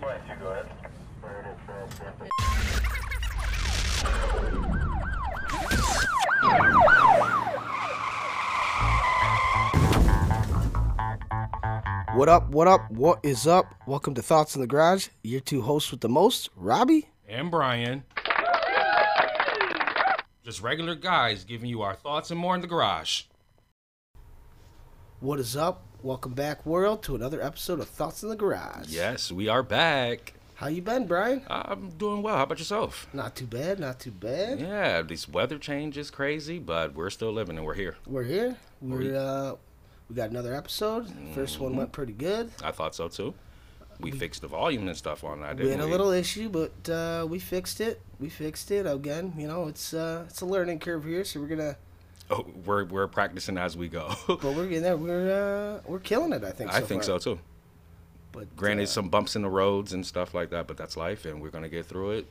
Point two, go ahead. What up? What up? What is up? Welcome to Thoughts in the Garage. Your two hosts with the most, Robbie. and Brian. Just regular guys giving you our thoughts and more in the garage. What is up? Welcome back, world, to another episode of Thoughts in the Garage. Yes, we are back. How you been, Brian? I'm doing well. How about yourself? Not too bad. Not too bad. Yeah, this weather change is crazy, but we're still living and we're here. We're here. Were We're uh, we got another episode. First one went pretty good. I thought so too. We fixed the volume and stuff on that. We had a little issue, but uh, we fixed it. We fixed it again. You know, it's uh, it's a learning curve here, so we're gonna. Oh, we're we're practicing as we go. But we're getting there. We're uh, we're killing it. I think. I think far. so too. But Granted, uh, some bumps in the roads and stuff like that, but that's life, and we're gonna get through it.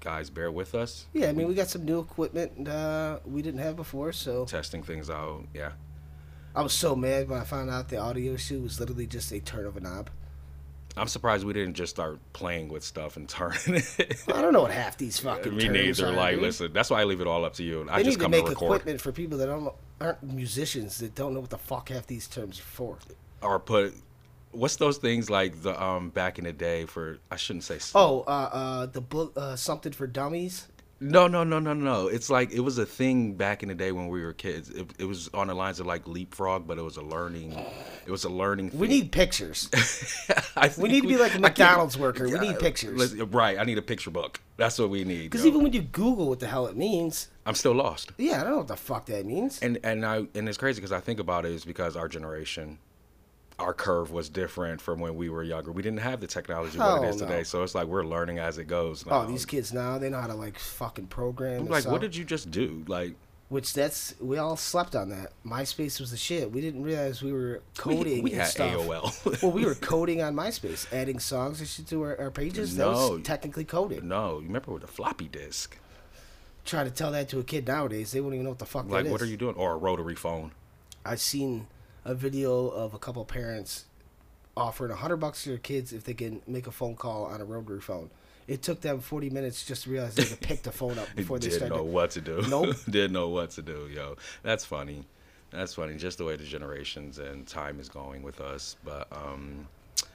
Guys, bear with us. Yeah, I mean, we got some new equipment uh, we didn't have before, so Testing things out. Yeah. I was so mad when I found out the audio issue was literally just a turn of a knob. I'm surprised we didn't just start playing with stuff and turning it. I don't know what half these fucking Me terms neither. are, Like, dude. listen, that's why I leave it all up to you. I They just need to come make to record equipment for people that don't aren't musicians that don't know what the fuck half these terms are for. or put. What's those things like the um back in the day for? I shouldn't say. s- Oh, uh, uh, the book, uh, something for dummies. No, no, no, no, no. It's like it was a thing back in the day when we were kids. It, it was on the lines of like leapfrog, but it was a learning. It was a learning. Thing. We need pictures. I We need to be like a McDonald's worker. We need pictures. Right. I need a picture book. That's what we need. Because even when you Google what the hell it means, I'm still lost. yeah, I don't know what the fuck that means. and and I and it's crazy because I think about it is because our generation, our curve was different from when we were younger. We didn't have the technology what it is no. today, so it's like we're learning as it goes. Oh, now. Oh, these kids now they know how to like fucking program. I'm like, what did you just do? Like, Which that's we all slept on that. MySpace was the shit. We didn't realize we were coding we and had stuff. AOL. well, we were coding on MySpace, adding songs and shit to our, our pages. That No. was technically coded. no, you remember with the floppy disk? Try to tell that to a kid nowadays, they wouldn't even know what the fuck Like, that what is. are you doing? Or a rotary phone? I've seen a video of a couple parents offering a hundred bucks to their kids if they can make a phone call on a rotary phone. It took them forty minutes just to realize they could pick the phone up before they Didn't started. know what to do. Nope. Didn't know what to do, yo. That's funny. That's funny. Just the way the generations and time is going with us. But um,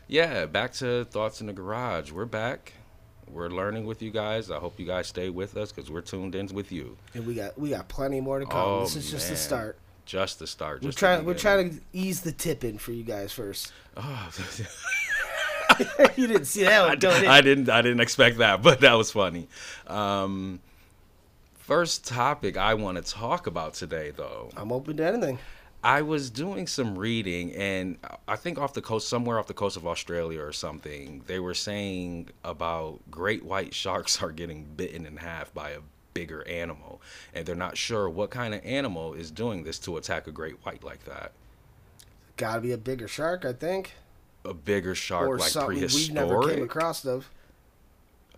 yeah, back to thoughts in the garage. We're back. We're learning with you guys. I hope you guys stay with us because we're tuned in with you. And we got we got plenty more to come. Oh, this is just the start. Just to start. We're trying we're trying to ease the tip in for you guys first. Oh. you didn't see that I, one, don't? I didn't. I didn't expect that, but that was funny. Um, first topic I want to talk about today, though. I'm open to anything. I was doing some reading, and I think off the coast, somewhere off the coast of Australia or something, they were saying about great white sharks are getting bitten in half by a bigger animal, and they're not sure what kind of animal is doing this to attack a great white like that. Got to be a bigger shark, I think, A bigger shark, or like something prehistoric. we've never came across of.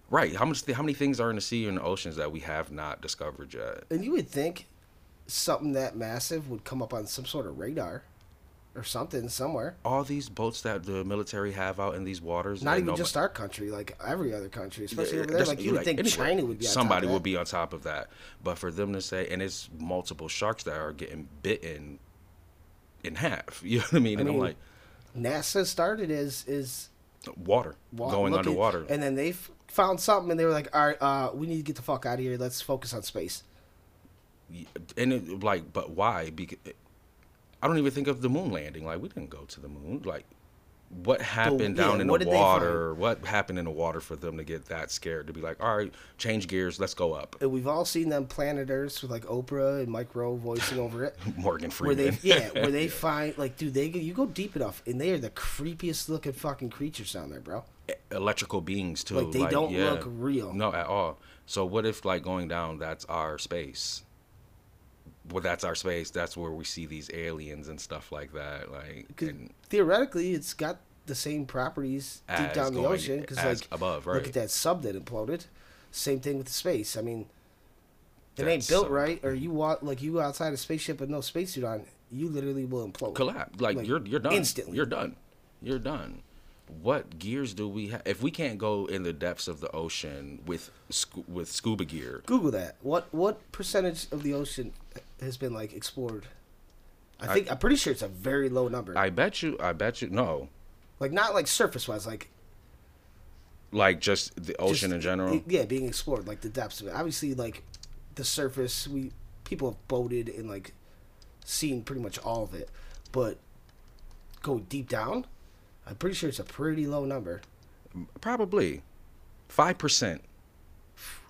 Right? How much? How many things are in the sea and the oceans that we have not discovered yet? And you would think something that massive would come up on some sort of radar or something somewhere. All these boats that the military have out in these waters. Not even nobody- just our country, like every other country, especially Yeah, over there. Like you would like, think anywhere. China would be. On somebody would be on top of that but for them to say and it's multiple sharks that are getting bitten in half you know what i mean I and mean, i'm like NASA started as is water wa- going looking- underwater and then they found something, and they were like, "All right, uh, we need to get the fuck out of here. Let's focus on space." and it, like but why because i don't even think of the moon landing. Like we didn't go to the moon. Like what happened yeah, down in what the water? what happened in the water for them to get that scared to be like all right change gears let's go up. And we've all seen them Planet Earth with like Oprah and Mike Rowe voicing over it. morgan where freeman. they yeah where they find like dude they you go deep enough and they are the creepiest looking fucking creatures down there bro. Electrical beings too. Like, they don't yeah. look real. no at all. So what if like going down that's our space well that's our space. That's where we see these aliens and stuff like that Like and theoretically it's got the same properties deep down the ocean because like above, right? look at that sub that imploded. Same thing with the space. I mean it ain't built so- right or you walk like you outside a spaceship with no spacesuit on you literally will implode. Collapse. Like, Like, you're you're done. instantly. you're done. You're done what gears do we have? If we can't go in the depths of the ocean with with scuba gear, Google that. What what percentage of the ocean has been like explored? I I- think I, am pretty sure it's a very low number. I bet you, I bet you, no, like not like surface wise, like like just the ocean just- in general. Yeah, being explored, like the depths of it. Obviously, like the surface, we people have boated and like seen pretty much all of it, but go deep down, I'm pretty sure it's a pretty low number. Probably five percent.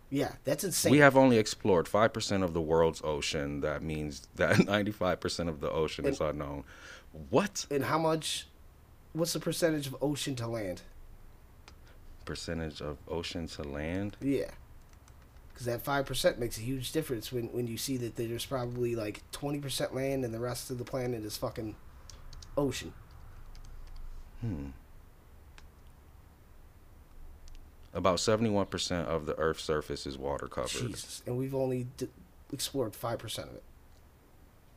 Yeah, that's insane. We have only explored five percent of the world's ocean. That means that ninety-five percent of the ocean is unknown. What and how much? What's the percentage of ocean to land? percentage of ocean to land? Yeah. Because that 5% makes a huge difference when, when you see that there's probably like 20% land and the rest of the planet is fucking ocean. Hmm. About seventy-one percent of the Earth's surface is water covered. Jesus. And we've only d- explored 5% of it.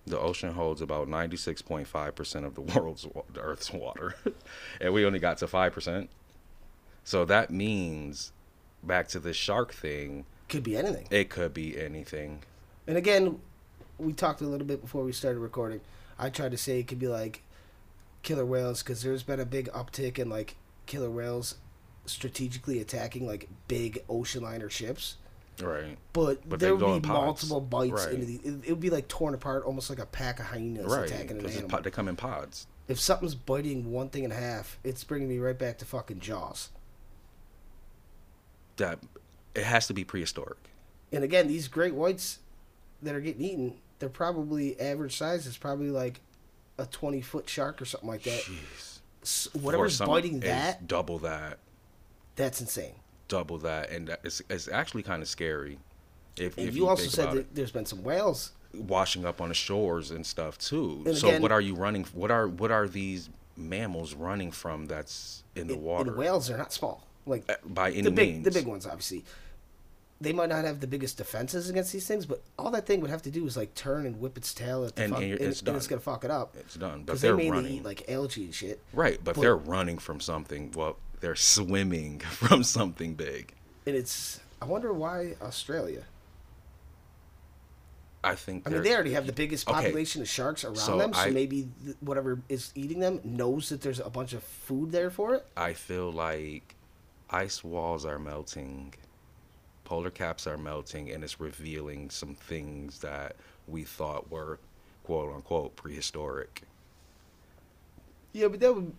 The ocean holds about ninety-six point five percent of the world's wa- the Earth's water, and we only got to five percent. So that means, back to the shark thing, Could be anything. it could be anything. And again, we talked a little bit before we started recording. I tried to say it could be like killer whales because there's been a big uptick in like killer whales strategically attacking like big ocean liner ships. Right. But, But there would be multiple bites Right. into the. It, it would be like torn apart, almost like a pack of hyenas right. attacking an Because animal. po- they come in pods. if something's biting one thing in half, it's bringing me right back to fucking Jaws. That it has to be prehistoric. And again, these great whites that are getting eaten, they're probably average size is probably like a twenty foot shark or something like that. Jeez. Whatever's biting that, double that. that's insane. double that, and that- it's it's actually kind of scary. If, if you, also think said that there's been some whales. washing up on the shores and stuff too. And so again- what are you running? What are what are these mammals running from? That's in the and- water whales are not small. Like Uh, by any the big, means. the big ones, obviously. They might not have the biggest defenses against these things, but all that thing would have to do is like turn and whip its tail at the And- fuck, and it's and it's done. gonna fuck it up. It's done, but Because they they're mainly running. eat like algae and shit. right, but, but- they're running from something. Well, they're swimming from something big. And it's I wonder why Australia. I think. I mean, they're- already have the biggest Okay. population of sharks around So them, so I- maybe th- whatever is eating them knows that there's a bunch of food there for it. I feel like ice walls are melting, polar caps are melting, and it's revealing some things that we thought were quote unquote prehistoric. Yeah, but that would.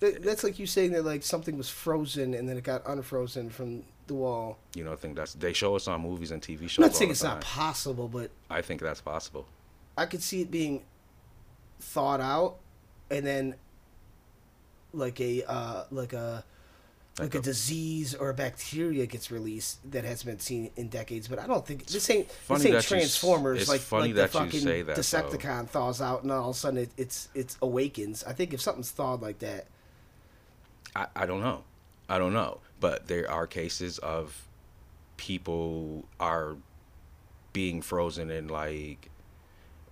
that- That's like you saying that like something was frozen and then it got unfrozen from the wall. You know, I think that's they show us on movies and TV shows. I'm not saying it's time. not possible, but I think that's possible. I could see it being thought out, and then like a uh, like a like, a, disease or a bacteria gets released that hasn't been seen in decades. But I don't think this ain't funny this ain't that you Transformers. like funny like that the you fucking say that, though. Decepticon thaws out, and all of a sudden it, it's it's awakens. I think if something's thawed like that, I, I don't know. I don't know. But there are cases of people are being frozen in like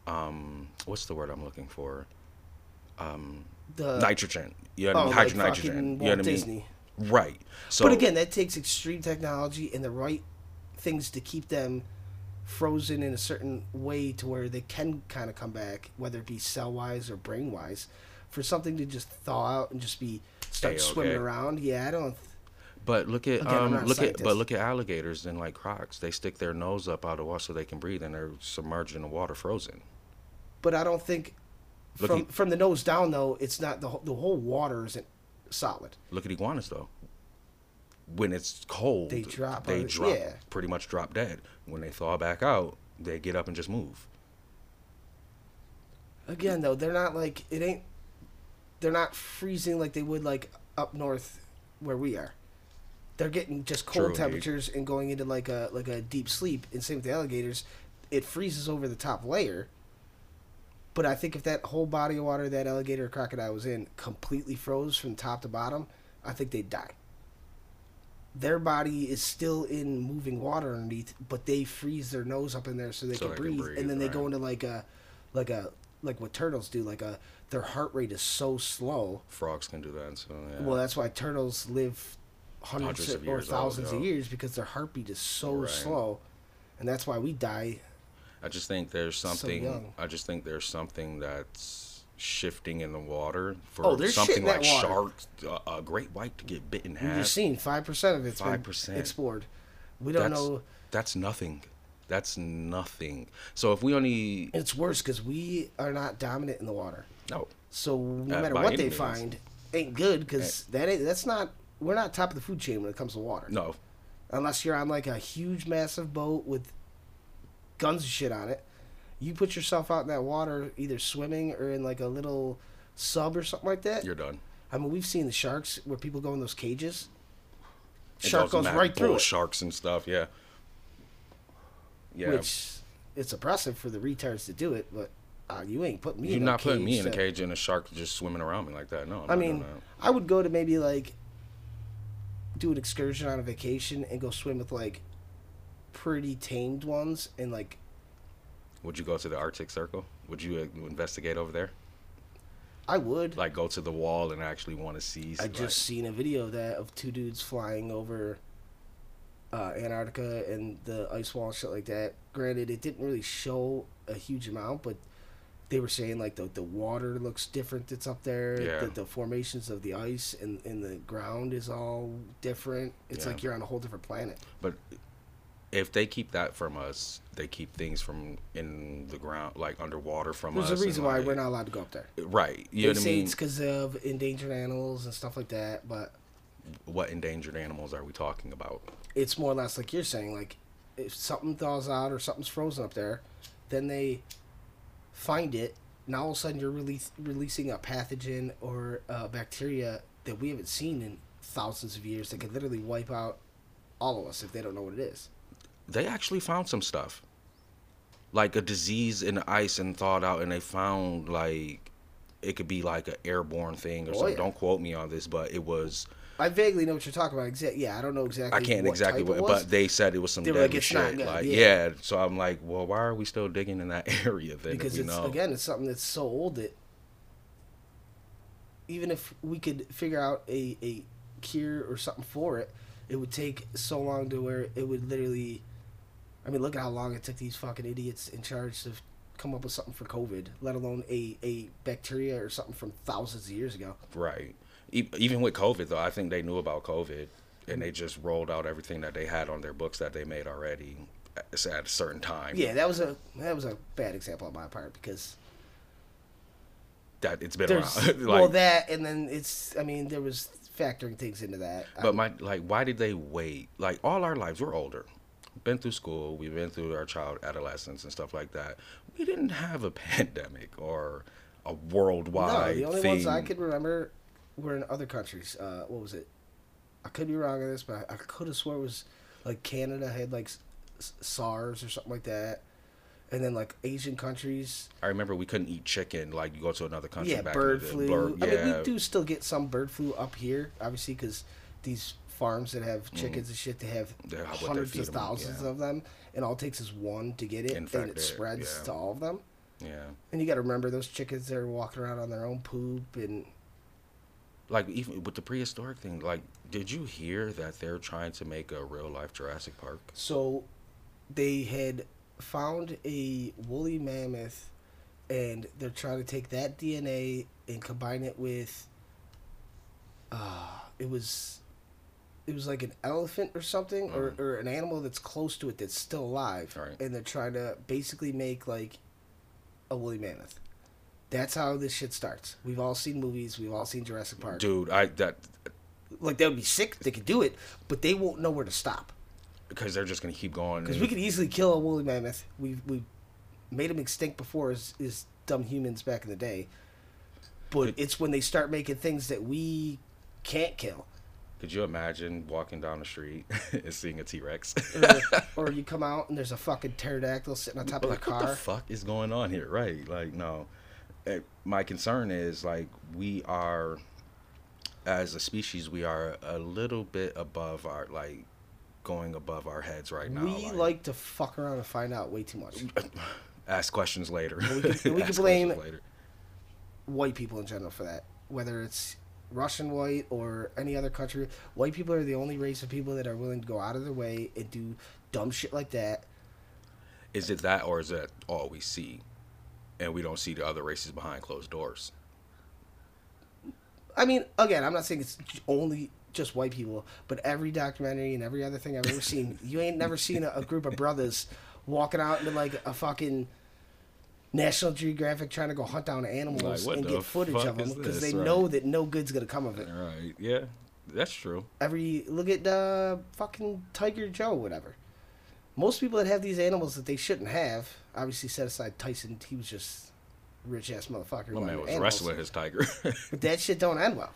um what's the word I'm looking for? Um the nitrogen. You know I oh, mean? like nitrogen. You know what I mean? Disney. Right. So but again, that takes extreme technology and the right things to keep them frozen in a certain way to where they can kind of come back, whether it be cell wise or brain wise. For something to just thaw out and just be start A-okay. swimming around, yeah, I don't. but look at Again, um look at but look at alligators and like crocs. They stick their nose up out of water so they can breathe and they're submerged in the water frozen. But I don't think Look from at- from the nose down though, it's not the the whole water isn't solid. Look at iguanas though. When it's cold, They drop They drop. yeah. Pretty much drop dead. When they thaw back out, they get up and just move. Again though, they're not like it ain't. They're not freezing like they would like up north where we are. They're getting just cold True, dude. temperatures and going into like a like a deep sleep. And same with the alligators, it freezes over the top layer. But I think if that whole body of water that alligator crocodile was in completely froze from top to bottom, I think they'd die. Their body is still in moving water underneath, but they freeze their nose up in there so they, So can, they can breathe, breathe, and then they go into like a like a like what turtles do. Like a their heart rate is so slow. Frogs can do that. So yeah. Well, that's why turtles live hundreds, Hundreds of or old, thousands of years because their heartbeat is so Right. slow, and that's why we die. I just think there's something. young. I just think there's something that's shifting in the water for Oh, something like sharks, uh, a great white to get bitten half. just seen five percent of it's been 5%. explored. We don't That's- know. That's nothing. That's nothing. So if we only It's worse because we are not dominant in the water. no, So no Uh, matter what they means. find, ain't good because that ain't that's not. We're not top of the food chain when it comes to water. no, unless you're on like a huge massive boat with guns and shit on it you put yourself out in that water either swimming or in like a little sub or something like that you're done. i mean we've seen the sharks where people go in those cages shark goes right through it sharks and stuff. Yeah, yeah. which it's oppressive for the retards to do it but uh, you ain't putting me You're in not no putting me in a that- cage and a shark just swimming around me like that. No, i mean i would go to maybe like do an excursion on a vacation and go swim with like pretty tamed ones and like would you go to the Arctic Circle? Would you uh, investigate over there? i would Like go to the wall and actually want to see? I like- just seen a video of that of two dudes flying over uh, Antarctica and the ice wall and shit like that. Granted, it didn't really show a huge amount, but they were saying like the the water looks different that's up there. Yeah. The, the formations of the ice and, and the ground is all different. It's Yeah. like you're on a whole different planet. But if they keep that from us, they keep things from in the ground, like underwater from There's us. There's a reason why like- we're not allowed to go up there. Right. You they know what I mean? it's because of endangered animals and stuff like that, but What endangered animals are we talking about? it's more or less like you're saying like if something thaws out or something's frozen up there then they find it now all of a sudden you're release, releasing a pathogen or a bacteria that we haven't seen in thousands of years that could literally wipe out all of us if they don't know what it is They actually found some stuff, like a disease in the ice and thawed out, and they found like it could be like an airborne thing or Oh, something. yeah. Don't quote me on this, but it was. i vaguely know what you're talking about exactly yeah i don't know exactly I can't what exactly what, it was. but they said it was some They were like, deadly "It's not shit. Like, yeah. yeah. So I'm like, well, why are we still digging in that area then? because it's know? again it's something that's so old that even if we could figure out a, a cure or something for it it would take so long to where it would literally i mean look at how long it took these fucking idiots in charge to come up with something for covid let alone a, a bacteria or something from thousands of years ago Right. Even with COVID, though, I think they knew about COVID, and they just rolled out everything that they had on their books that they made already at a certain time. yeah that was a that was a bad example on my part because That it's been around. like, well that and then it's i mean there was factoring things into that but my like, why did they wait? Like all our lives, we're older. Been through school, we've been through our child adolescence and stuff like that. We didn't have a pandemic or a worldwide. No, the only thing. ones I could remember were in other countries. Uh, what was it? I could be wrong on this, but I could have swore it was like Canada had like SARS or something like that, and then like Asian countries. I remember we couldn't eat chicken. Like you go to another country. yeah, back bird flu. Bird, I mean, we do still get some bird flu up here, obviously, because these farms that have chickens and shit, they have Yeah, what they hundreds of thousands yeah. of them, and all it takes is one to get it, and it spreads yeah. to all of them. yeah. And you got to remember those chickens that are walking around on their own poop and like even with the prehistoric thing like did you hear that they're trying to make a real life jurassic park So they had found a woolly mammoth and they're trying to take that DNA and combine it with uh it was it was like an elephant or something or, Mhm. or an animal that's close to it that's still alive Right. and they're trying to basically make like a woolly mammoth that's how this shit starts we've all seen movies we've all seen jurassic park dude i that like that would be sick they could do it but they won't know where to stop because they're just gonna keep going because we could easily kill a woolly mammoth. We we made them extinct before as, as dumb humans back in the day. But it's when they start making things that we can't kill. Could you imagine walking down the street and seeing a t-rex or, or you come out and there's a fucking pterodactyl sitting on top of the like what the fuck is going on here right like no Eh, my concern is like we are as a species we are a little bit above our like going above our heads right now we like to fuck around and find out way too much. Ask questions later. And we can- and we can blame- white people in general for that. Whether it's Russian white or any other country, white people are the only race of people that are willing to go out of their way and do dumb shit like that. Is it that, or is that all we see, and we don't see the other races behind closed doors? I mean, again, I'm not saying it's only just white people, but every documentary and every other thing I've ever seen, you ain't never seen a, a group of brothers walking out into like a fucking National Geographic trying to go hunt down animals Like, and get footage of them because they right? know that no good's gonna come of it. Right? Yeah, that's true. every look at uh, fucking Tiger Joe, whatever. Most people that have these animals that they shouldn't have, obviously set aside Tyson, he was just rich ass motherfucker. My man was animals. wrestling his tiger. But that shit don't end well.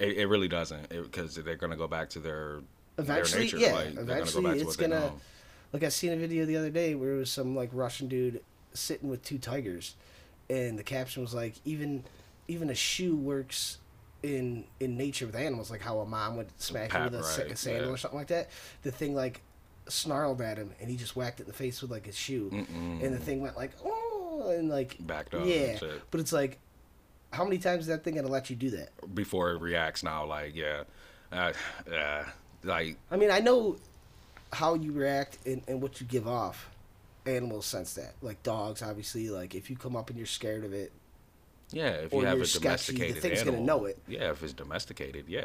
it, it really doesn't, because they're gonna go back to their Eventually, their nature. yeah, like, eventually gonna go back to it's gonna-. Like I seen a video the other day where it was some like Russian dude sitting with two tigers, and the caption was like, even even a shoe works in in nature with animals, like how a mom would smack you Pat, with a, right, sandal yeah. or something like that. The thing like snarled at him, and he just whacked it in the face with like his shoe, Mm-mm. and the thing went like oh, and like Backed up. yeah. But it's like, how many times is that thing gonna let you do that? Before it reacts now, like yeah, uh, uh, like I mean, I know how you react and, and what you give off. Animals sense that. Like dogs, obviously. Like if you come up and you're scared of it, yeah, if you have a sketchy, the domesticated thing's gonna know it. Yeah, if it's domesticated, yeah.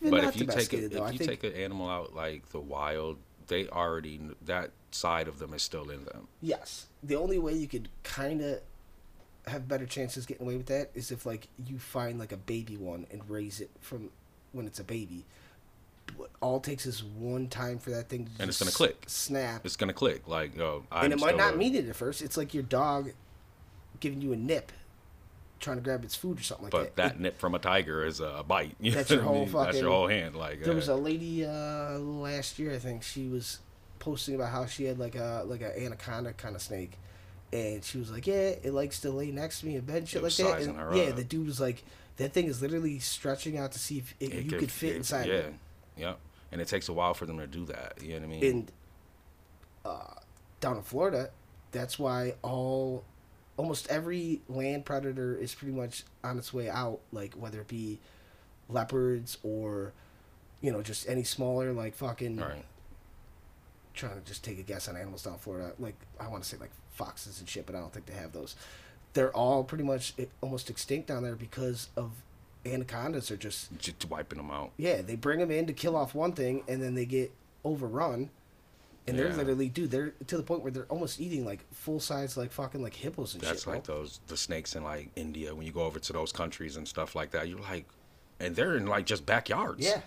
Even but not if you take a, though, I if you think- take an animal out like the wild, they already that side of them is still in them. yes. The only way you could kind of have better chances getting away with that is if like you find like a baby one and raise it from when it's a baby. All it takes is one time for that thing to And it's just gonna click. snap, It's gonna click like yo. I'm and it might not a- mean it at first. It's like your dog giving you a nip, trying to grab its food or something like But that. But that nip from a tiger is a bite. You That's your what I whole mean? That's your whole hand. Like There uh, was a lady uh, last year, I think she was posting about how she had like a like an anaconda kind of snake, and she was like, "Yeah, it likes to lay next to me in bed, and shit It like that." And, yeah, up. the dude was like, "That thing is literally stretching out to see if it, it you could fit it- inside Yeah, it." Yeah. And it takes a while for them to do that. You know what I mean? And uh, down in Florida, that's why all almost every land predator is pretty much on its way out. Like whether it be leopards or you know just any smaller like fucking right. trying to just take a guess on animals down in Florida. Like I want to say like foxes and shit, but I don't think they have those. They're all pretty much eh, almost extinct down there because of anacondas are just Just wiping them out. yeah. They bring them in to kill off one thing, and then they get overrun. And they're literally, dude, they're to the point where they're almost eating like full size, like fucking like hippos and That's shit. That's like bro. those the snakes in like India when you go over to those countries and stuff like that. You're like, and they're in like just backyards. yeah,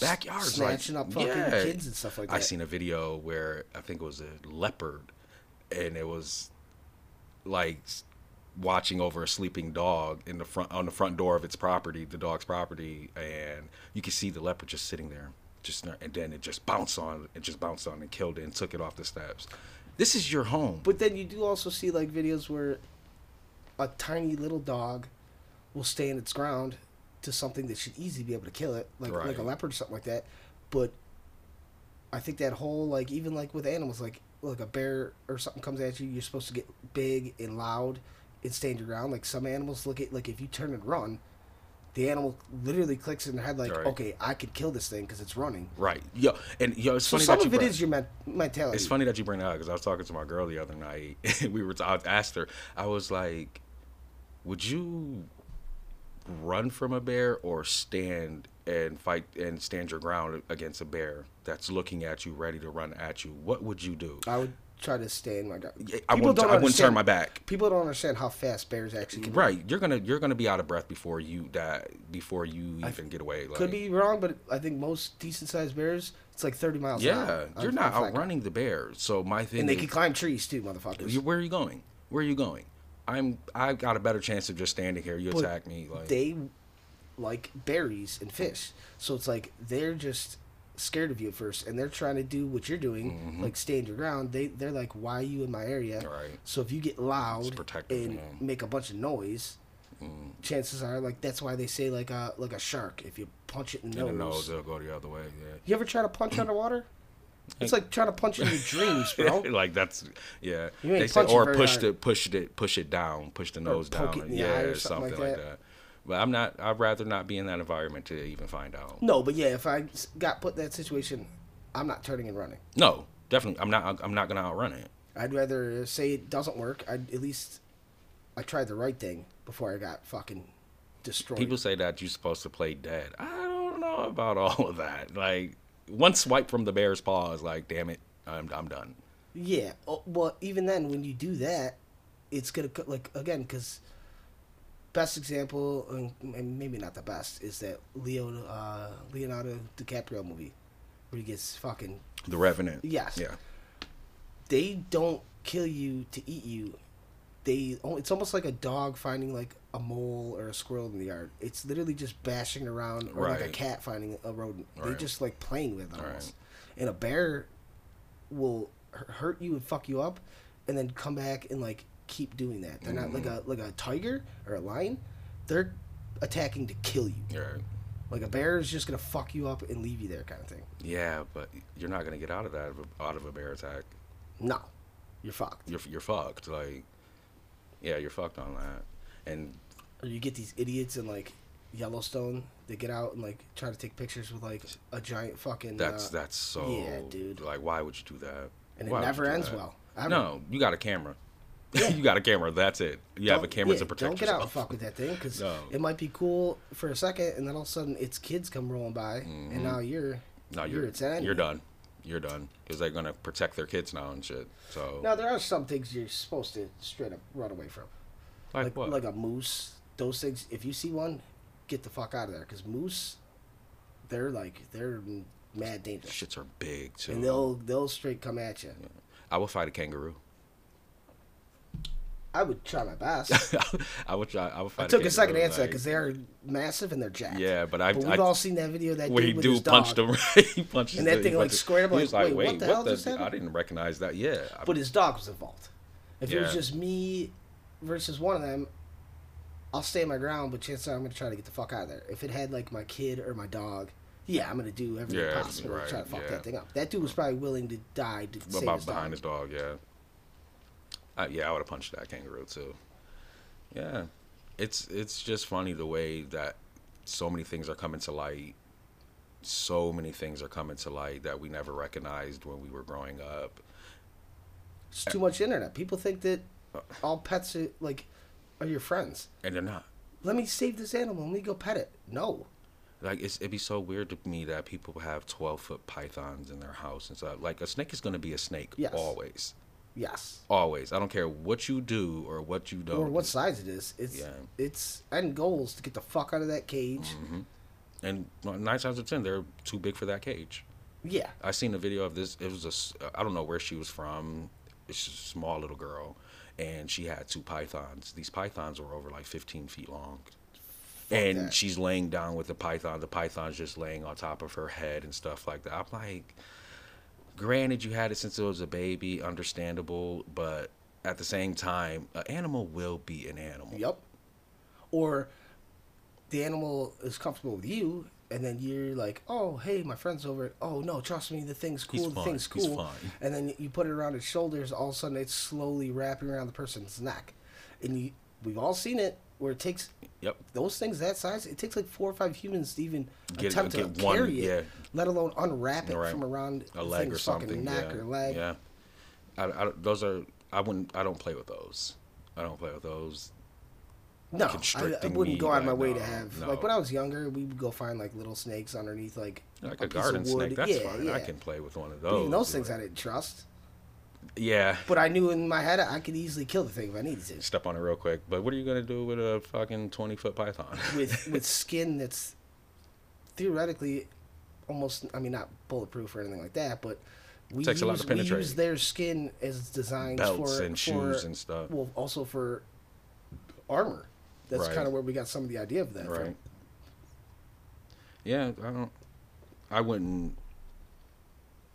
backyards, snatching like, up fucking yeah. kids and stuff like that. I seen a video where I think it was a leopard, and it was like watching over a sleeping dog in the front on the front door of its property, the dog's property, and you can see the leopard just sitting there, just and then it just bounced on, it just bounced on and killed it and took it off the steps. This is your home. But then you do also see like videos where a tiny little dog will stay in its ground to something that should easily be able to kill it, like like a leopard or something like that. But I think that whole like even like with animals, like like a bear or something comes at you, you're supposed to get big and loud stand your ground. Like some animals look at like if you turn and run, the animal literally clicks in their head like, Right. okay, I could kill this thing because it's running. right, yo, and yo, it's So funny some that you of it brought- is your men- mentality. It's funny that you bring that up because I was talking to my girl the other night. We were. T- I asked her. I was like, "Would you run from a bear or stand and fight and stand your ground against a bear that's looking at you, ready to run at you? What would you do?" I would try to stand my ground. Yeah, I wouldn't. don't I wouldn't turn my back. People don't understand how fast bears actually can. Right, you're gonna you're gonna be out of breath before you die before you I even get away. Like, Could be wrong, but I think most decent sized bears, it's like 30 miles Yeah, hour. you're not outrunning the bear. So my thing And they is, can climb trees too, motherfuckers. Where are you going? Where are you going? I'm. I've got a better chance of just standing here. You But attack me. Like They like berries and fish. So it's like they're just scared of you at first and they're trying to do what you're doing, Mhm. like stand your ground. They, they're like, why are you in my area? Right. So if you get loud and yeah. make a bunch of noise, Mm. chances are like that's why they say like a like a shark. If you punch it in the in the nose, nose, it'll go the other way. Yeah. you ever try to punch underwater? It's like trying to punch in your dreams, bro. like that's yeah. You ain't They say punching or push hard. it, push it, push it down, push the nose down. it in the yeah, eye or or something something like like that. that. But I'm not. I'd rather not be in that environment to even find out. No, but yeah, if I got put in that situation, I'm not turning and running. No, definitely. I'm not. I'm not gonna outrun it. I'd rather say it doesn't work. I'd at least I tried the right thing before I got fucking destroyed. People say that you're supposed to play dead. I don't know about all of that. Like one swipe from the bear's paw is like, damn it, I'm I'm done. Yeah. Well, even then, when you do that, it's gonna like again because best example, and maybe not the best, is that Leo uh, Leonardo DiCaprio movie where he gets fucking The Revenant. yes. Yeah. They don't kill you to eat you. They it's almost like a dog finding like a mole or a squirrel in the yard. It's literally just bashing around, or like a cat finding a rodent. They're just like playing with it Right. And a bear will hurt you and fuck you up, and then come back and like keep doing that. They're not like Mm-hmm. a like a tiger or a lion. They're attacking to kill you. Yeah. Like a bear is just gonna fuck you up and leave you there, kind of thing. Yeah, but you're not gonna get out of that out of a bear attack. No, you're fucked. You're you're fucked. Like, yeah, you're fucked on that. And Or you get these idiots in like Yellowstone. They get out and like try to take pictures with like a giant fucking. that's uh, that's so. yeah, dude. Like, why would you do that? and it Why would never ends that? well. I No, you got a camera. Yeah. you got a camera. That's it. You have a camera yeah, to protect Don't get yourself. out and fuck with that thing because No. it might be cool for a second, and then all of a sudden its kids come rolling by, and mm-hmm. now you're No, you're you're you're done. You're done because they're gonna protect their kids now and shit. So Now there are some things you're supposed to straight up run away from, like, like what? like a moose. Those things, if you see one, get the fuck out of there because moose, they're like they're mad dangerous, shits are big too. and they'll they'll straight come at you. I will fight a kangaroo. I would try my best. I would try. I would fight. I took a second to answer like- because they're massive and they're jacked. Yeah, but I. But I we've all seen that video that where dude he his punched dog. him right. he punched And that the- thing, like, squared up, He like, was like, "Wait, what the what hell the? just happened?" I didn't recognize that. Yeah, I- But his dog was involved. If it was just me versus one of them, I'll stay my ground, but chances are I'm gonna try to get the fuck out of there. If it had like my kid or my dog, yeah, I'm gonna do everything Yeah, possible to try to fuck yeah. that thing up. That dude was probably willing to die to save his behind dog. his dog. Yeah. Uh, yeah, I would have punched that kangaroo too. Yeah, it's it's just funny the way that so many things are coming to light. So many things are coming to light that we never recognized when we were growing up. It's too much internet. People think that all pets are like are your friends. and they're not. Let me save this animal. Let me go pet it. No. Like it's, it'd be so weird to me that people have twelve foot pythons in their house and stuff. Like a snake is gonna be a snake Yes. always, Yes. always. I don't care what you do or what you don't. Or what do. size it is. It's Yeah. it's end goal is to get the fuck out of that cage. Mm-hmm. And nine times out of ten, they're too big for that cage. Yeah. I seen a video of this. It was a I don't know where she was from. It's just a small little girl, and she had two pythons. These pythons were over like 15 feet long. and that. she's laying down with the python. The python's just laying on top of her head and stuff like that. I'm like, granted, you had it since it was a baby, understandable, but at the same time, an animal will be an animal. Yep. Or the animal is comfortable with you, and then you're like, "Oh, hey, my friend's over." Oh no, trust me, the thing's cool. He's the fine. thing's He's cool. fine. And then you put it around its shoulders. All of a sudden, it's slowly wrapping around the person's neck, and you, we've all seen it where it takes Yep. those things that size. It takes like four or five humans to even Get- attempt to get one- carry it, yeah. let alone unwrap it Right. from around A leg or something. neck yeah. or leg. Yeah. I, I, those are. I wouldn't. I don't play with those. I don't play with those. No, I, I wouldn't go out of my like, way to have. no. Like when I was younger, we would go find like little snakes underneath like Like a a, piece of garden wood. snake, that's Yeah, fine. I can play with one of those. even those things I didn't trust. Yeah. But I knew in my head I could easily kill the thing if I needed to. Step on it real quick. But what are you gonna do with a fucking twenty foot python? With with skin that's theoretically almost I mean not bulletproof or anything like that, but we Takes use, a lot to we use their skin as designs Belts for and for- shoes and stuff. Well, also for armor. That's Right. kind of where we got some of the idea of that right. from. Yeah, I don't. I wouldn't.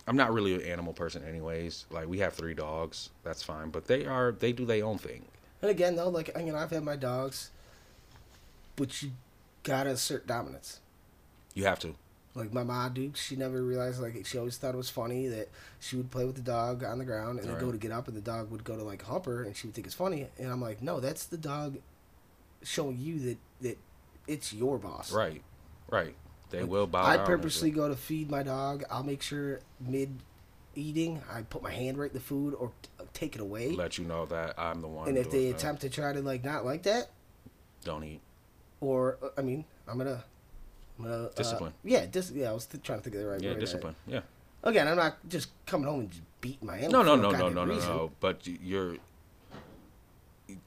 I'm not really an animal person, anyways. Like we have three dogs, that's fine. But they are they do their own thing. And again, though, like I mean, I've had my dogs, but you gotta assert dominance. You have to. Like my mom, dude, she never realized. Like she always thought it was funny that she would play with the dog on the ground and then go to get up, and the dog would go to like hump her, and she would think it's funny. And I'm like, no, that's the dog showing you that that it's your boss. Right, right. They Like, will bow I purposely go to feed my dog. I'll make sure mid eating, I put my hand right in the food or t- take it away. let you know that I'm the one. and if they that. attempt to try to like not like that, don't eat. or uh, I mean, I'm gonna, I'm gonna uh, Discipline. yeah, dis- yeah. I was th- trying to think of the right Yeah, word. discipline. Yeah. Again, I'm not just coming home and just beating my No, animal. no, no, no, no, no, reason. no. But you're.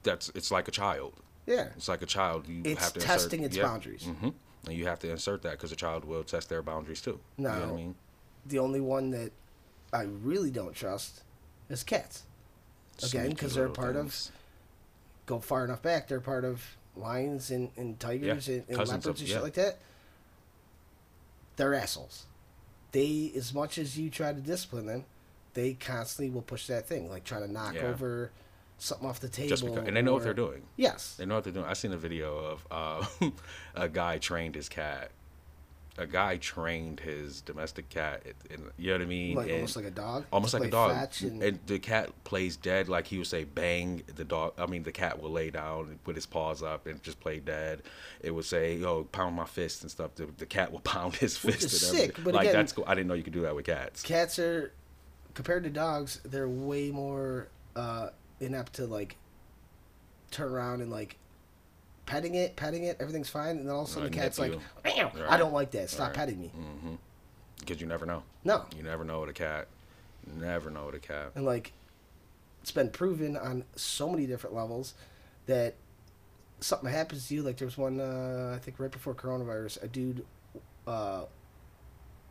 That's it's like a child. Yeah, It's like a child. You It's have to testing insert, its yeah. boundaries. hmm And you have to insert that because a child will test their boundaries too. You know what I mean? the only one that I really don't trust is cats. Again, Sneaky 'cause they're part of- Go far enough back, they're part of lions and, and tigers and, and leopards of- and yeah. shit like that. They're assholes. They, as much as you try to discipline them, they constantly will push that thing, like trying to knock Yeah. over something off the table. just because, and they know what they're doing. Yes. They know what they're doing. I seen a video of uh, a guy trained his cat. A guy trained his domestic cat. And, you know what I mean? Like And- almost like a dog. almost like a dog. And, and- the cat plays dead. Like he would say, "Bang!" The dog. I mean, the cat will lay down with his paws up and just play dead. It would say, "Yo, pound my fist and stuff." The, the cat will pound his Which fist. everything. sick, but like again- that's cool. I didn't know you could do that with cats. cats are compared to dogs they're way more uh inept to like turn around and like petting it petting it everything's fine and then all of a sudden the cat's like. "Meow, i don't like that stop Right. petting me Because you never know. no You never know with a cat. Never know with a cat. and like it's been proven on so many different levels that something happens to you like there was one uh i think right before coronavirus a dude uh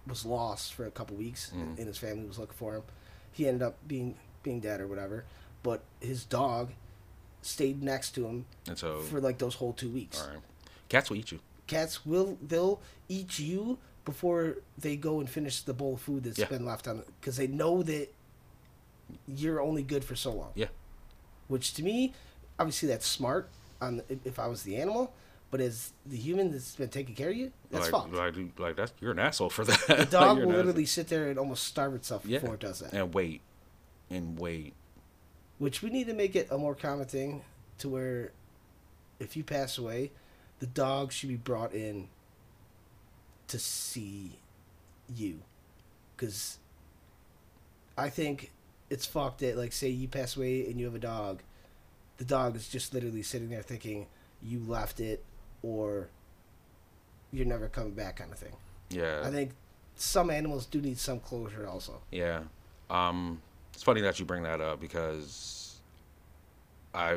was lost for a couple weeks Mm. and his family was looking for him he ended up being being dead or whatever but his dog stayed next to him And so, for like those whole two weeks all right, cats will eat you. cats will they'll eat you before they go and finish the bowl of food that's Yeah. been left on because they know that you're only good for so long Yeah. which to me obviously that's smart on if- if i was the animal but as the human that's been taking care of you that's like, fucked like, like that's you're an asshole for that. the dog will literally sit there and almost starve itself Yeah. before it does that and wait, and wait. Which we need to make it a more common thing to where if you pass away the dog should be brought in to see you because i think it's fucked that like say you pass away and you have a dog the dog is just literally sitting there thinking you left it or you're never coming back kind of thing Yeah. i think some animals do need some closure also Yeah. Um, it's funny that you bring that up because I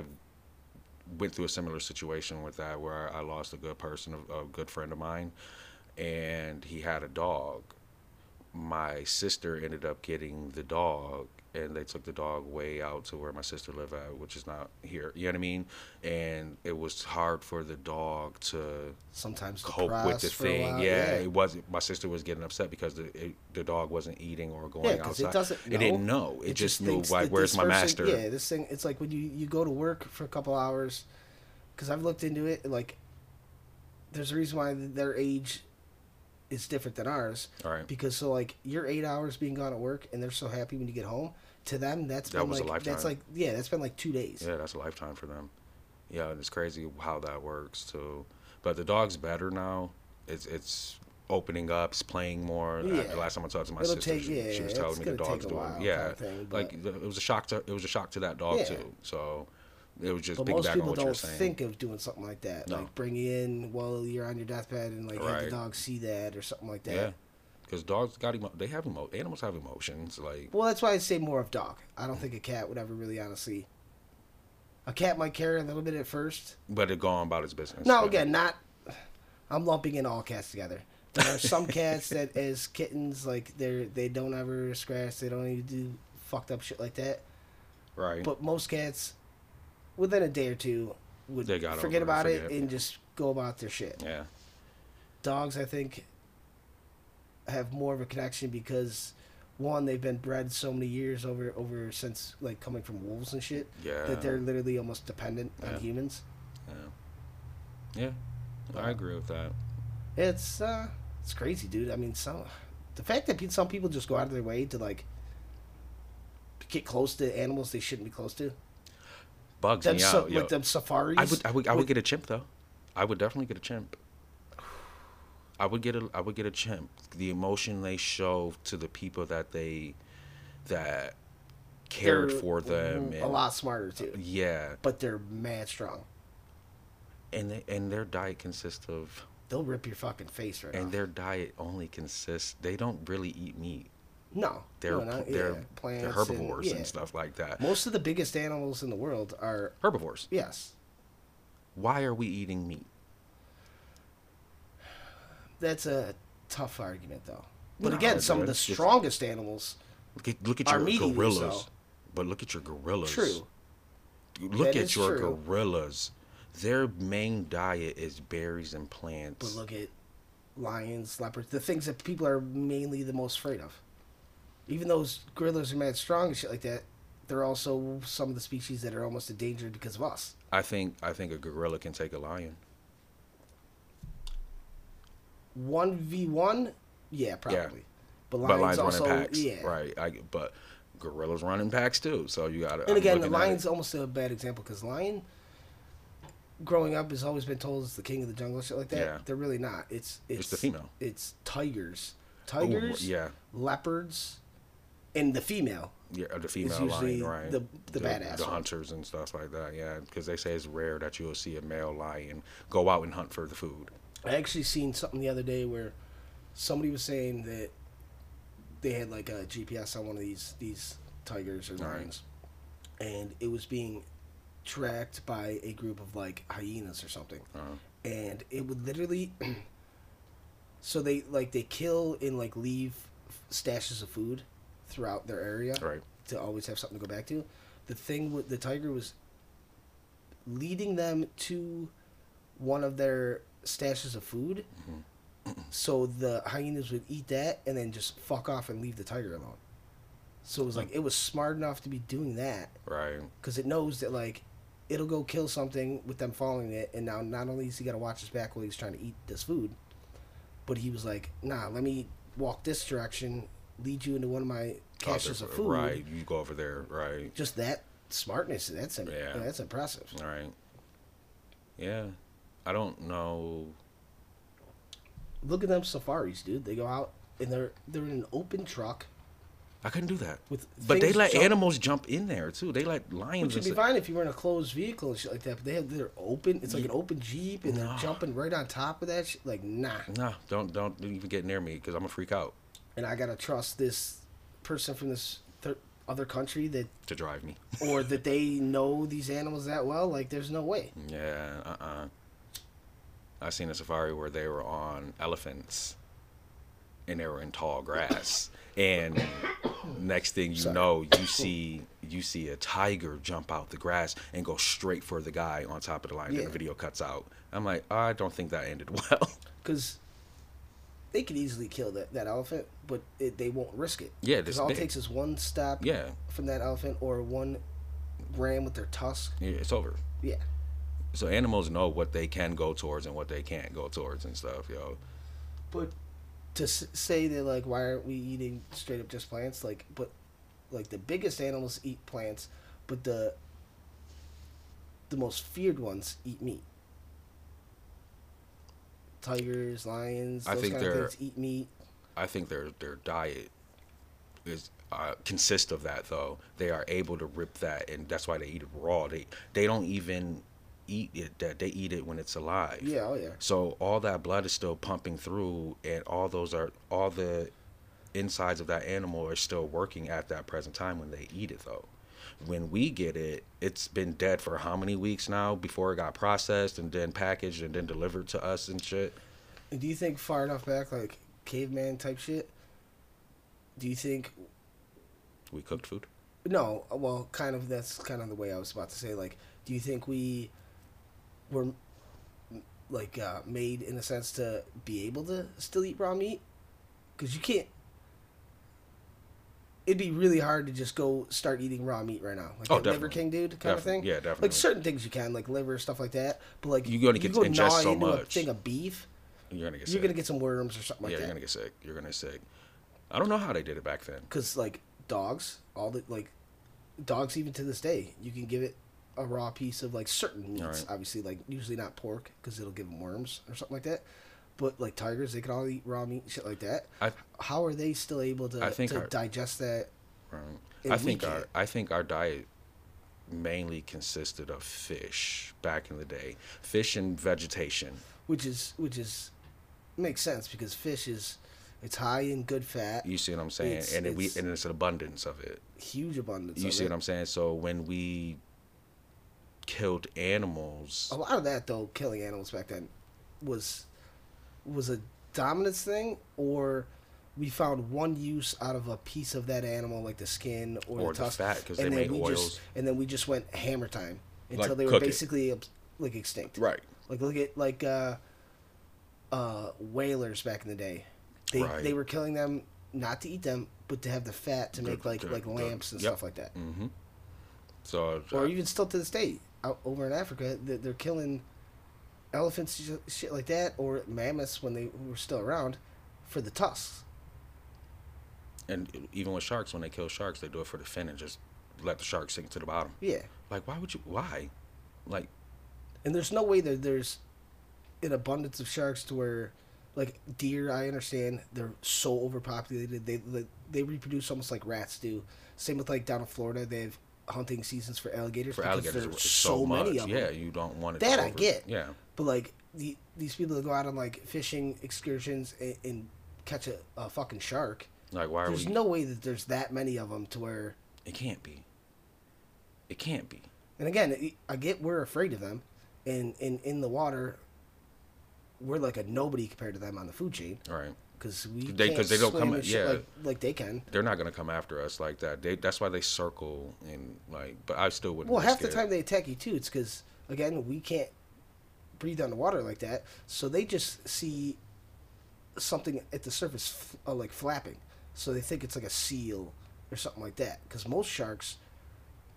went through a similar situation with that where I lost a good person, a, good friend of mine, and he had a dog. My sister ended up getting the dog, and they took the dog way out to where my sister lived at, which is not here. You know what I mean? And it was hard for the dog to sometimes cope with the depressed for a thing. while, Yeah, it wasn't. My sister was getting upset because the it, the dog wasn't eating or going Yeah, outside. it doesn't It didn't know. know. It, just, knew like, where's my master? Yeah, this thing. It's like when you you go to work for a couple hours, because I've looked into it. Like, there's a reason why their age is different than ours. All right. Because so like you're eight hours being gone at work, and they're so happy when you get home. To them, that's That been was a like that's like yeah, that's been like two days. Yeah, that's a lifetime for them. Yeah, and it's crazy how that works too. But the dog's better now. It's it's opening up. It's playing more. Uh, Yeah. The last time I talked to my It'll sister, take- she, yeah, she was telling me the dog's doing. while yeah, kind of thing, like it was a shock to it was a shock to that dog Yeah. too. So it was just But most people don't think of doing something like that, No. like bringing in while you're on your deathbed and like have the dog see that or something like that. yeah, because dogs got emo- they have emo- animals have emotions like Well, that's why I say more of dog. I don't think a cat would ever really honestly. A cat might care a little bit at first. but it go on about its business. No, again, not. I'm lumping in all cats together. There are some cats that, as kittens, like they're they don't ever scratch. They don't even do fucked up shit like that. right. But most cats, within a day or two, would They got forget about it forget. and just go about their shit. yeah, dogs i think have more of a connection because one they've been bred so many years over over since like coming from wolves and shit yeah, that they're literally almost dependent Yeah. on humans yeah, yeah. I agree with that. it's uh It's crazy, dude. I mean, some the fact that some people just go out of their way to like get close to animals they shouldn't be close to. Bugs Them me sa- out. yo. like them safaris. I would, I would, I would with- get a chimp though. I would definitely get a chimp. I would get a, I would get a chimp. The emotion they show to the people that they, that cared they're for them, a and, lot smarter too, yeah, but they're mad strong. and they, and their diet consists of, They'll rip your fucking face right and off. their diet only consists. They don't really eat meat. No, They're no, not- they're, yeah, plants they're herbivores and, yeah. stuff like that. Most of the biggest animals in the world are Herbivores. yes. Why are we eating meat? That's a tough argument though. But No, again, some of the just- strongest animals. Look at look at Are your eaters, gorillas. But look at your gorillas. True. Look That at your true. gorillas. Their main diet is berries and plants. But look at lions, leopards, the things that people are mainly the most afraid of. Even those gorillas are mad strong and shit like that, they're also some of the species that are almost endangered because of us. I think I think a gorilla can take a lion. One v one, yeah, probably. But lions, but lions also, running packs, yeah. right? I, but gorillas running packs too. So you got to. And again, the lion's almost a bad example because lion, growing up, has always been told is the king of the jungle, shit like that. Yeah. They're really not. It's it's, It's the female. It's tigers, Ooh, tigers, yeah, leopards, and the female. yeah, the female lion, right? the- the badass the one. hunters and stuff like that. Yeah, because they say it's rare that you'll see a male lion go out and hunt for the food. I actually seen something the other day where somebody was saying that they had like a GPS on one of these these tigers or Right. lions, and it was being tracked by a group of like hyenas or something, Uh, and it would literally. so they like they kill and like leave stashes of food throughout their area right. to always have something to go back to. The thing with the tiger was leading them to one of their stashes of food, mm-hmm. so the hyenas would eat that and then just fuck off and leave the tiger alone. So it was like it was smart enough to be doing that Right. because it knows that like it'll go kill something with them following it, and now not only is he got to watch his back while he's trying to eat this food, but he was like, nah, let me walk this direction, lead you into one of my caches of food. Right. You go over there. Right. Just that smartness. That's Yeah. that's impressive. All right. Yeah. I don't know. Look at them safaris, dude. They go out and they're they're in an open truck I couldn't do that. with. But they let jump- animals jump in there too. They let lions. Which would be fine if you were in a closed vehicle and shit like that. But they have they're open. It's like an open jeep, and they're jumping right on top of that. Shit. Like nah. Nah, don't don't even get near me because I'm a freak out And I gotta trust this person from this thir- other country that, to drive me. or that they know these animals that well. Like there's no way. Yeah. Uh. uh I seen a safari where they were on elephants, and they were in tall grass. and next thing you Sorry. know, you see you see a tiger jump out the grass and go straight for the guy on top of the line. Yeah. the video cuts out. I'm like, I don't think that ended well. because they could easily kill that, that elephant, but it, they won't risk it. Yeah, because this all it takes is one step yeah, from that elephant or one ram with their tusk. yeah, it's over. Yeah, So animals know what they can go towards and what they can't go towards and stuff, yo. but to s- say that like why aren't we eating straight up just plants? Like, but like the biggest animals eat plants, but the the most feared ones eat meat. Tigers, lions, I those think kind of things eat meat. I think their their diet is uh, consists of that though. They are able to rip that, and that's why they eat it raw. They they don't even eat it. That they eat it when it's alive. Yeah, oh yeah. So all that blood is still pumping through, and all those are all the insides of that animal are still working at that present time when they eat it though. When we get it, it's been dead for how many weeks now before it got processed and then packaged and then delivered to us and shit. Do you think far enough back, like caveman type shit? Do you think We cooked food. no? Well, kind of. That's kind of the way I was about to say. Like, do you think we were like uh, made in a sense to be able to still eat raw meat? Because you can't. It'd be really hard to just go start eating raw meat right now, like Oh, Liver. King dude kind of thing. Yeah, definitely. Like certain things you can, like liver stuff like that. But like you're going to get- go ingest so into a much. thing of beef, You're gonna get you're gonna get some worms or something like yeah, that. Yeah, you're gonna get sick. You're gonna get sick. I don't know how they did it back then. because like dogs, all the like dogs even to this day, you can give it a raw piece of like certain meats. Right. Obviously, like usually not pork because it'll give them worms or something like that. But like tigers, they can all eat raw meat, shit like that. I How are they still able to, I think to our- digest that? right. I think our. I think our diet mainly consisted of fish back in the day. Fish and vegetation. Which is which is makes sense because fish is it's high in good fat, You see what I'm saying? It's- and it, we it's- and it's an abundance of it. huge abundance. You see it. what I'm saying? So when we killed animals, a lot of that though killing animals back then was was a dominance thing or we found one use out of a piece of that animal like the skin or, Or the the tusk fat, 'cause they and then made we oils. just and then we just went hammer time until Like, they were cook it. basically like extinct right? like look at like uh uh whalers back in the day they Right. they were killing them not to eat them but to have the fat to The- make like the- like the- lamps and yep. stuff like that hmm So or uh, even still to this day out over in Africa, they're killing elephants, shit like that, or mammoths when they were still around, for the tusks. and even with sharks, when they kill sharks, they do it for the fin and just let the shark sink to the bottom. Yeah, Like, why would you? Why? Like, and there's no way that there's an abundance of sharks to where, like deer, I understand they're so overpopulated. They they, they reproduce almost like rats do. Same with like down in Florida, they have hunting seasons for alligators for because alligators, there's so, so, many of them yeah, you don't want it. That I over- get. Yeah, But like the these people that go out on like fishing excursions and, and catch a, a fucking shark. like why are There's we? no way that there's that many of them to where. It can't be. It can't be. And again, I get we're afraid of them, and in in the water, we're like a nobody compared to them on the food chain Right. because we They- can't 'cause they don't come- yeah. like, like they can. They're not gonna come after us like that. They that's why they circle and like. But I still wouldn't. Well, half risk the time they attack you too. It's because again we can't breathe underwater like that, so they just see something at the surface f- uh, like flapping, so they think it's like a seal or something like that. Because most sharks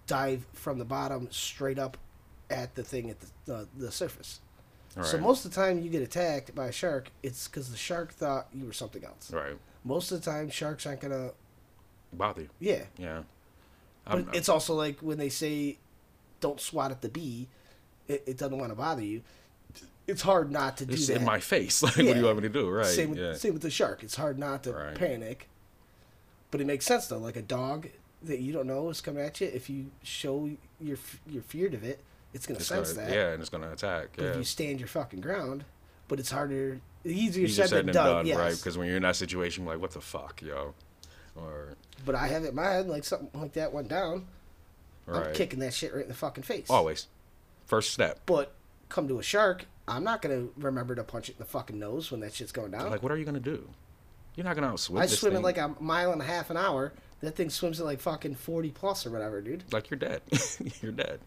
dive from the bottom straight up at the thing at the uh, the surface. All So most of the time you get attacked by a shark, it's because the shark thought you were something else. right Most of the time, sharks aren't gonna. bother you. Yeah, Yeah. but I'm- it's also like when they say, "Don't swat at the bee," it, it doesn't want to bother you. It's hard not to do it's that. in my face. Like, what do you want me to do? Right. Same with, yeah. same with the shark. It's hard not to Right. panic. But it makes sense though. Like a dog that you don't know is coming at you. If you show your you're feared of it, it's gonna It's sense gonna- that. Yeah, and it's gonna attack. But Yeah. if you stand your fucking ground, but it's harder, easier Easier said, than, done. yes. right? Because when you're in that situation, you're like, what the fuck, yo? Or But I have it in my head like something like that went down. right. I'm kicking that shit right in the fucking face. Always. First step. But come to a shark, I'm not gonna remember to punch it in the fucking nose when that shit's going down. Like, what are you gonna do? You're not gonna outswim I swim thing. at like a mile and a half an hour. That thing swims at like fucking 40 plus or whatever, dude. like you're dead. you're dead.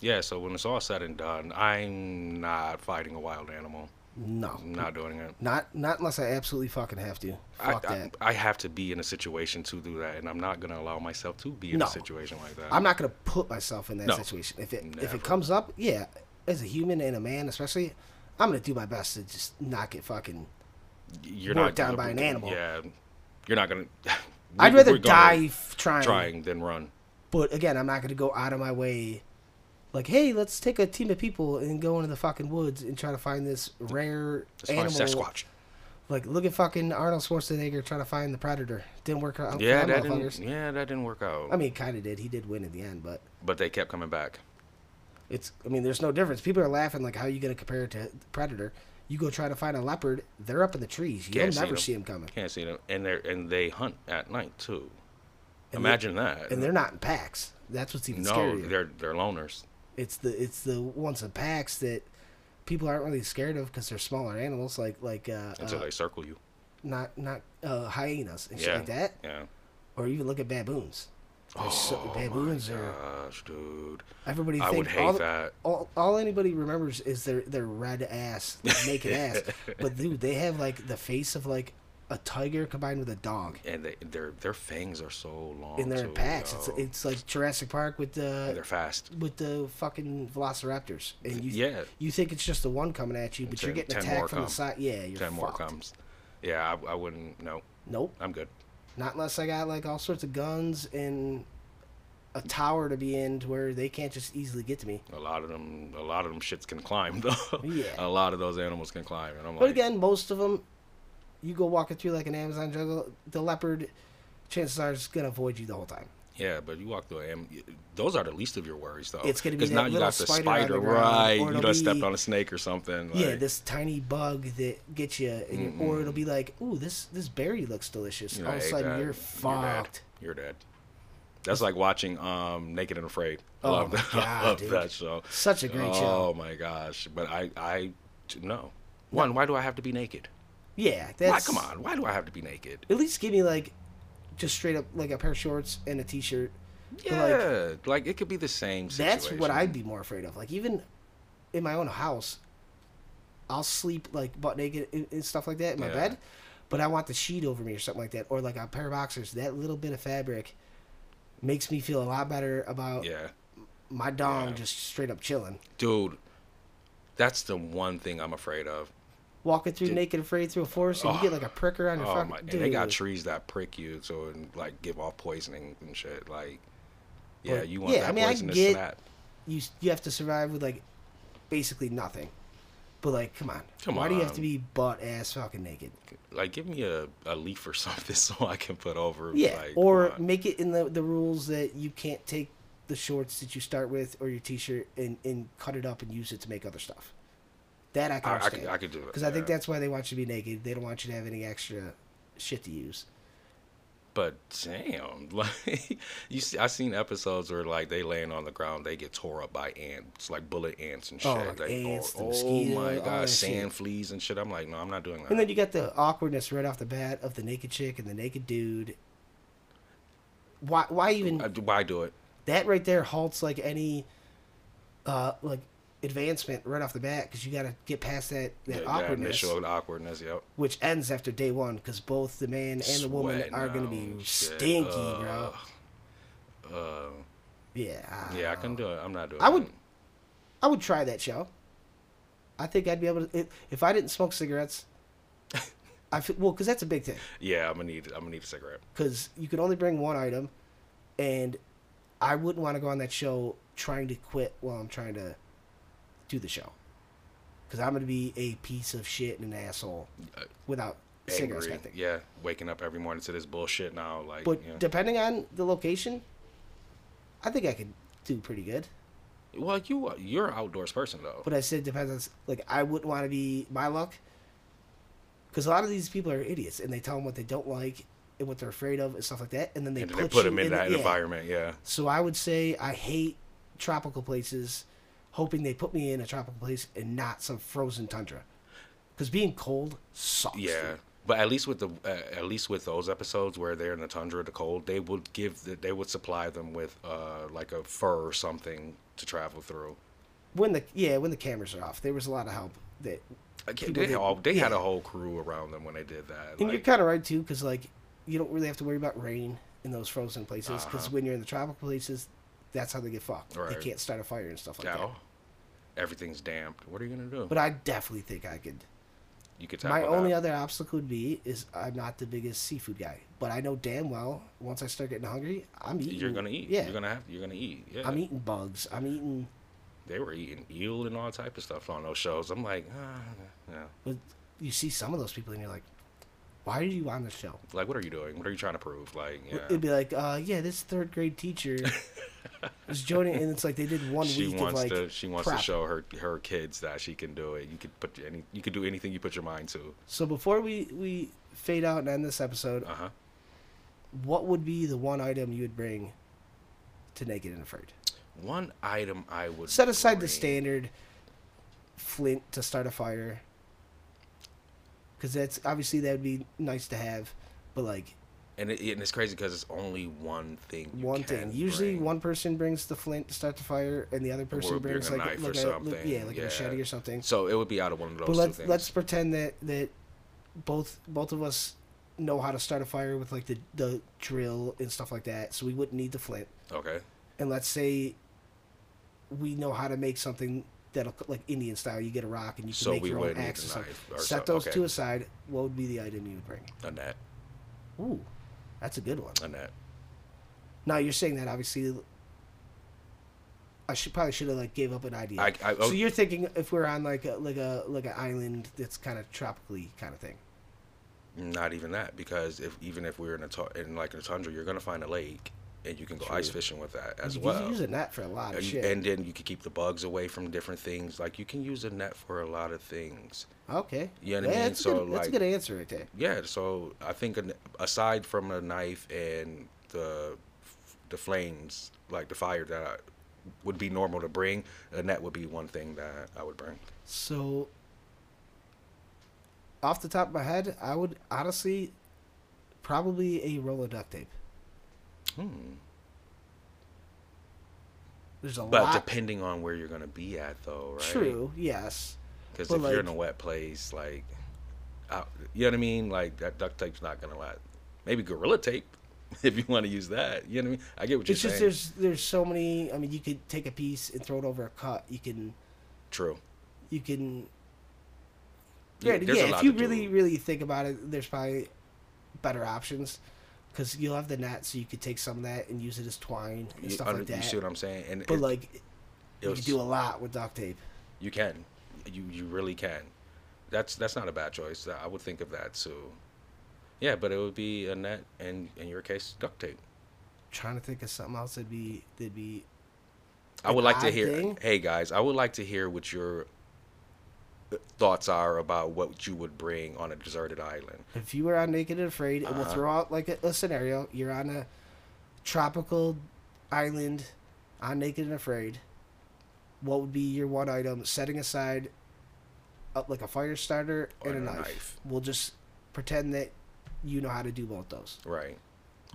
Yeah, so when it's all said and done, I'm not fighting a wild animal. No. I'm not doing it. Not not unless I absolutely fucking have to. I, Fuck I, that. I have to be in a situation to do that, and I'm not gonna allow myself to be in No. a situation like that. I'm not gonna put myself in that No. situation. If it if it comes up, yeah, as a human and a man especially, I'm gonna do my best to just not get fucking. you're not down by an animal. Yeah, you're not gonna. I'd rather die trying, trying than run. But again, I'm not gonna go out of my way. Like, hey, let's take a team of people and go into the fucking woods and try to find this rare Let's find animal. Sasquatch. Like, look at fucking Arnold Schwarzenegger trying to find the predator. Didn't work out. Yeah, that motherfuckers. didn't. Yeah, that didn't work out. I mean, kind of did. He did win in the end, but but they kept coming back. it's. I mean, there's no difference. People are laughing like, how are you gonna compare it to predator? You go try to find a leopard. They're up in the trees. You'll Can't see never them. see them coming, Can't see them, and they are and they hunt at night too. And they- Imagine that. and they're not in packs. That's what's even no, scarier. they're they're loners. It's the it's the ones in packs that people aren't really scared of because they're smaller animals, like like uh, until uh, they circle you. not not uh, hyenas and shit Yeah, like that, yeah. or even look at baboons. They're so- Oh baboons my are gosh, dude. everybody. I would hate all, that. All, all anybody remembers is their their red ass, naked ass. But dude, they have like the face of like a tiger combined with a dog, and they, their their fangs are so long. and they're in too, packs. It's yo. it's like Jurassic Park with And the they're fast. with the fucking velociraptors, and you Yeah. you think it's just the one coming at you, but you're getting ten attacked from the side. Yeah, you're Ten more comes. Yeah, I, I wouldn't. No, Nope, I'm good. not unless I got like all sorts of guns and a tower to be in to where they can't just easily get to me. A lot of them, a lot of them shits can climb though. Yeah. A lot of those animals can climb, and I'm But like, again, most of them, you go walking through like an Amazon jungle, the leopard, chances are, is gonna avoid you the whole time. yeah, but you walk through am Those are the least of your worries though. It's gonna be because now you got the spider spider, right? You done stepped on a snake or something. yeah, this tiny bug that gets you, or it'll be like, ooh, this this berry looks delicious. All of a sudden, that, you're dead. fucked. You're dead. That's like watching um Naked and Afraid. I Oh love, that, God, love dude. that show. Such a great oh show. Oh my gosh! But I I no. One, why do I have to be naked? Yeah, that's. Why, come on, why do I have to be naked? At least give me like, just straight up like a pair of shorts and a t-shirt. But, like, Yeah, like, it could be the same. Situation. That's what I'd be more afraid of. Like even in my own house, I'll sleep like butt naked and, and stuff like that in my Yeah. bed, but I want the sheet over me or something like that, or like a pair of boxers. That little bit of fabric makes me feel a lot better about Yeah, my dong Yeah. just straight up chilling. dude. That's the one thing I'm afraid of. Walking through naked afraid through a forest and you get like a pricker on your Oh fucking my! And dude. they got trees that prick you, so and like give off poisoning and shit. Like, yeah, But, you want yeah, that I mean, I get- snap. you you have to survive with like basically nothing. But like, come on, Come why do you have to be butt ass fucking naked? Like, give me a, a leaf or something so I can put over. Yeah, like, or make it in the the rules that you can't take the shorts that you start with or your t-shirt and and cut it up and use it to make other stuff. That I can I, I could I could do it because I think that's why they want you to be naked. They don't want you to have any extra shit to use. But damn, like you see, I've seen episodes where like they laying on the ground, they get tore up by ants, like bullet ants and shit. Oh, like Like, ants, the oh, mosquitoes, my god, sand shit. fleas and shit. I'm like, no, I'm not doing that. And then you got the awkwardness right off the bat of the naked chick and the naked dude. Why? Why even why do it? that right there halts like any, uh, like advancement right off the bat because you got to get past that that Yeah, that awkwardness, initial awkwardness. Yep. which ends after day one because both the man and the woman are gonna be and shit. stinky, bro. Uh, Yeah. I yeah, I can do it. I'm not doing. It. I would- it. I would try that show. I think I'd be able to if, if I didn't smoke cigarettes. I feel, well because that's a big thing. Yeah, I'm gonna need. I'm gonna need a cigarette. because you can only bring one item, and I wouldn't want to go on that show trying to quit while I'm trying to do the show, because I'm gonna be a piece of shit and an asshole Uh, without cigarettes. Angry. I think. Yeah, waking up every morning to this bullshit now. Like, But yeah. depending on the location, I think I could do pretty good. well, you you're an outdoors person though. But I said depends on like I wouldn't want to be my luck, because a lot of these people are idiots and they tell them what they don't like and what they're afraid of and stuff like that, and then they and put, they put them in, in that yeah. environment. Yeah. So I would say I hate tropical places, hoping they put me in a tropical place and not some frozen tundra. Because being cold sucks. Yeah, dude. but at least with the uh, at least with those episodes where they're in the tundra, the cold, they would give the, they would supply them with uh like a fur or something to travel through. When the yeah when the cameras are off, there was a lot of help that. Like, People they all they had a whole crew around them when they did that. And you're kind of right too, because like you don't really have to worry about rain in those frozen places. Because Uh-huh. when you're in the tropical places, that's how they get fucked. Right. They can't start a fire and stuff like yeah, that. Everything's damped. What are you gonna do? But I definitely think I could. you could My only that. other obstacle would be is I'm not the biggest seafood guy, but I know damn well once I start getting hungry, I'm eating. You're gonna eat. Yeah, You're gonna have. You're gonna eat. Yeah. I'm eating bugs. I'm eating. they were eating eel and all type of stuff on those shows. I'm like, ah, yeah. But you see some of those people, and you're like, why are you on the show? Like, what are you doing? What are you trying to prove? Like, yeah. It'd be like, uh, yeah, this third grade teacher is joining, and it's like they did one she week of like to she wants to show her her kids that she can do it. You could put any you could do anything you put your mind to. So before we we fade out and end this episode, Uh huh. what would be the one item you would bring to Naked and Afraid? One item I would Set aside the standard flint to start a fire, because that's obviously that would be nice to have, but like and, it, and it's crazy because it's only one thing. you one can thing. Usually, bring. one person brings the flint to start the fire, and the other person Or bring brings a like knife like or a something, yeah, like a machete or something. So it would be out of one of those But let's let's pretend that that both both of us know how to start a fire with like the the drill and stuff like that, so we wouldn't need the flint. Okay. And let's say we know how to make something that'll like Indian style. You get a rock and you can So make your own axe. or something. or Set so- those okay. two aside. What would be the item you would bring? A net. Ooh, that's a good one. A net. Now you're saying that obviously. I should probably should have like gave up an idea. I- I- so oh. you're thinking if we're on like a like a like an island that's kind of tropically kind of thing. Not even that, because if even if we're in a tu- in like a tundra, you're gonna find a lake, and you can go True. ice fishing with that as you well. can use a net for a lot of and, shit. and then you can keep the bugs away from different things. Like you can use a net for a lot of things. okay. You know what I mean? That's, a So, good, that's a like- good answer right there. Yeah, so I think aside from a knife and the the flames, like the fire that I, would be normal to bring, a net would be one thing that I would bring. So, off the top of my head, I would honestly probably a roll of duct tape. Hmm. There's a But lot. depending on where you're gonna be at, though, right? True. Yes. Because if you're in a wet place, like, out, you know what I mean? Like that duct tape's not gonna last. Maybe gorilla tape, if you want to use that. You know what I mean? I get what you're saying. It's just there's there's so many. I mean, you could take a piece and throw it over a cut. You can True. you can. Yeah, Yeah, yeah. If you to really do. really think about it, there's probably better options. Because you'll have the net, so you could take some of that and use it as twine and You, stuff under- like you see what I'm saying? And but it- like, it you was- can do a lot with duct tape. You can. You you really can. That's that's not a bad choice. I would think of that too. Yeah, but it would be a net, and in your case, duct tape. trying to think of something else that'd be that'd be I would like to hear. thing? Hey guys, I would like to hear what your thoughts are about what you would bring on a deserted island. if you were on Naked and Afraid, and we'll Uh-huh. throw out like a, a scenario. You're on a tropical island on Naked and Afraid. What would be your one item? Setting aside uh, like a fire starter and a a knife. knife. We'll just pretend that you know how to do both those. Right.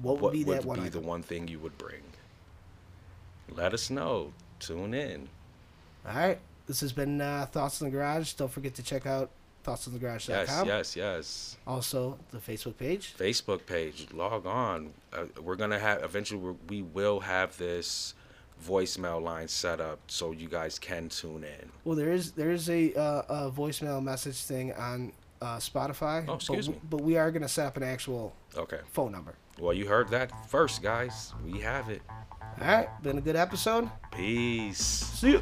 What would be that one be item? the one thing you would bring? Let us know. Tune in. All right. This has been uh, Thoughts in the Garage. Don't forget to check out thoughtsinthegarage.com. Yes, yes, yes. Also, the Facebook page. Facebook page. Log on. Uh, we're gonna have eventually. We're, we will have this voicemail line set up so you guys can tune in. Well, there is there is a, uh, a voicemail message thing on uh, Spotify. Oh, excuse but, me. But we are going to set up an actual Okay. phone number. Well, you heard that first, guys. We have it. All right. Been a good episode. Peace. See you.